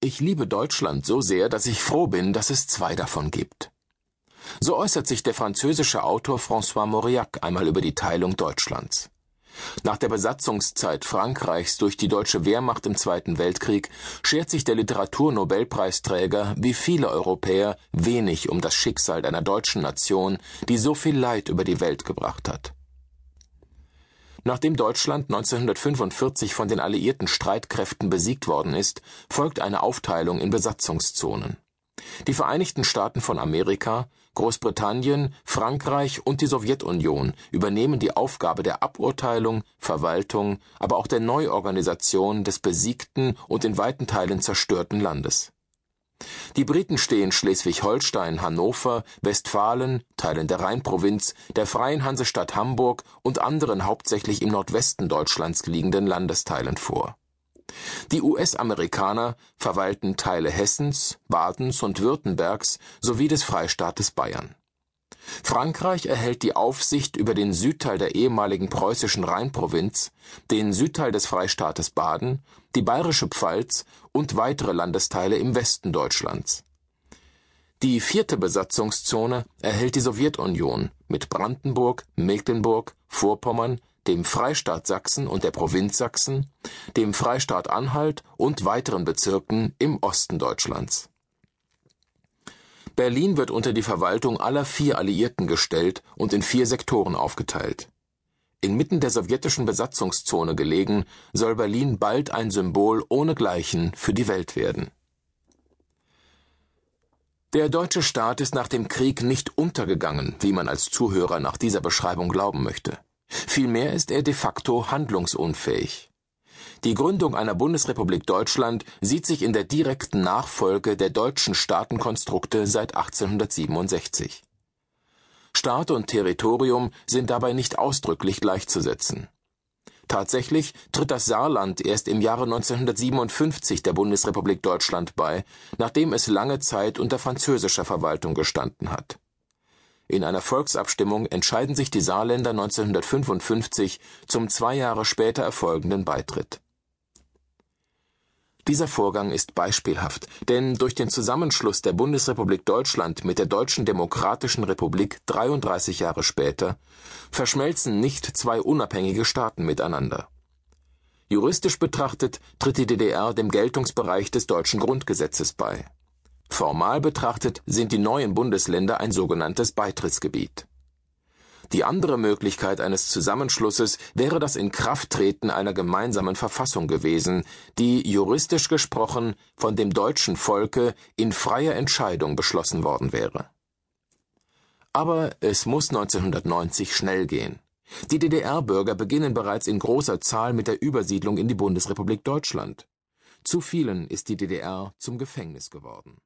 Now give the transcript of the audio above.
Ich liebe Deutschland so sehr, dass ich froh bin, dass es zwei davon gibt. So äußert sich der französische Autor François Mauriac einmal über die Teilung Deutschlands. Nach der Besatzungszeit Frankreichs durch die deutsche Wehrmacht im Zweiten Weltkrieg schert sich der Literaturnobelpreisträger wie viele Europäer wenig um das Schicksal einer deutschen Nation, die so viel Leid über die Welt gebracht hat. Nachdem Deutschland 1945 von den alliierten Streitkräften besiegt worden ist, folgt eine Aufteilung in Besatzungszonen. Die Vereinigten Staaten von Amerika, Großbritannien, Frankreich und die Sowjetunion übernehmen die Aufgabe der Aburteilung, Verwaltung, aber auch der Neuorganisation des besiegten und in weiten Teilen zerstörten Landes. Die Briten stehen Schleswig-Holstein, Hannover, Westfalen, Teilen der Rheinprovinz, der Freien Hansestadt Hamburg und anderen hauptsächlich im Nordwesten Deutschlands liegenden Landesteilen vor die US-Amerikaner verwalten Teile Hessens, Badens und Württembergs sowie des Freistaates Bayern. Frankreich erhält die Aufsicht über den Südteil der ehemaligen preußischen Rheinprovinz, den Südteil des Freistaates Baden, die bayerische Pfalz und weitere Landesteile im Westen Deutschlands. Die vierte Besatzungszone erhält die Sowjetunion mit Brandenburg, Mecklenburg, Vorpommern, dem Freistaat Sachsen und der Provinz Sachsen, dem Freistaat Anhalt und weiteren Bezirken im Osten Deutschlands. Berlin wird unter die Verwaltung aller vier Alliierten gestellt und in vier Sektoren aufgeteilt. Inmitten der sowjetischen Besatzungszone gelegen, soll Berlin bald ein Symbol ohnegleichen für die Welt werden. Der deutsche Staat ist nach dem Krieg nicht untergegangen, wie man als Zuhörer nach dieser Beschreibung glauben möchte. Vielmehr ist er de facto handlungsunfähig. Die Gründung einer Bundesrepublik Deutschland sieht sich in der direkten Nachfolge der deutschen Staatenkonstrukte seit 1867. Staat und Territorium sind dabei nicht ausdrücklich gleichzusetzen. Tatsächlich tritt das Saarland erst im Jahre 1957 der Bundesrepublik Deutschland bei, nachdem es lange Zeit unter französischer Verwaltung gestanden hat in einer Volksabstimmung entscheiden sich die Saarländer 1955 zum zwei Jahre später erfolgenden Beitritt. Dieser Vorgang ist beispielhaft, denn durch den Zusammenschluss der Bundesrepublik Deutschland mit der Deutschen Demokratischen Republik 33 Jahre später verschmelzen nicht zwei unabhängige Staaten miteinander. Juristisch betrachtet tritt die DDR dem Geltungsbereich des deutschen Grundgesetzes bei Formal betrachtet sind die neuen Bundesländer ein sogenanntes Beitrittsgebiet. Die andere Möglichkeit eines Zusammenschlusses wäre das Inkrafttreten einer gemeinsamen Verfassung gewesen, die juristisch gesprochen von dem deutschen Volke in freier Entscheidung beschlossen worden wäre. Aber es muss 1990 schnell gehen. Die DDR-Bürger beginnen bereits in großer Zahl mit der Übersiedlung in die Bundesrepublik Deutschland. Zu vielen ist die DDR zum Gefängnis geworden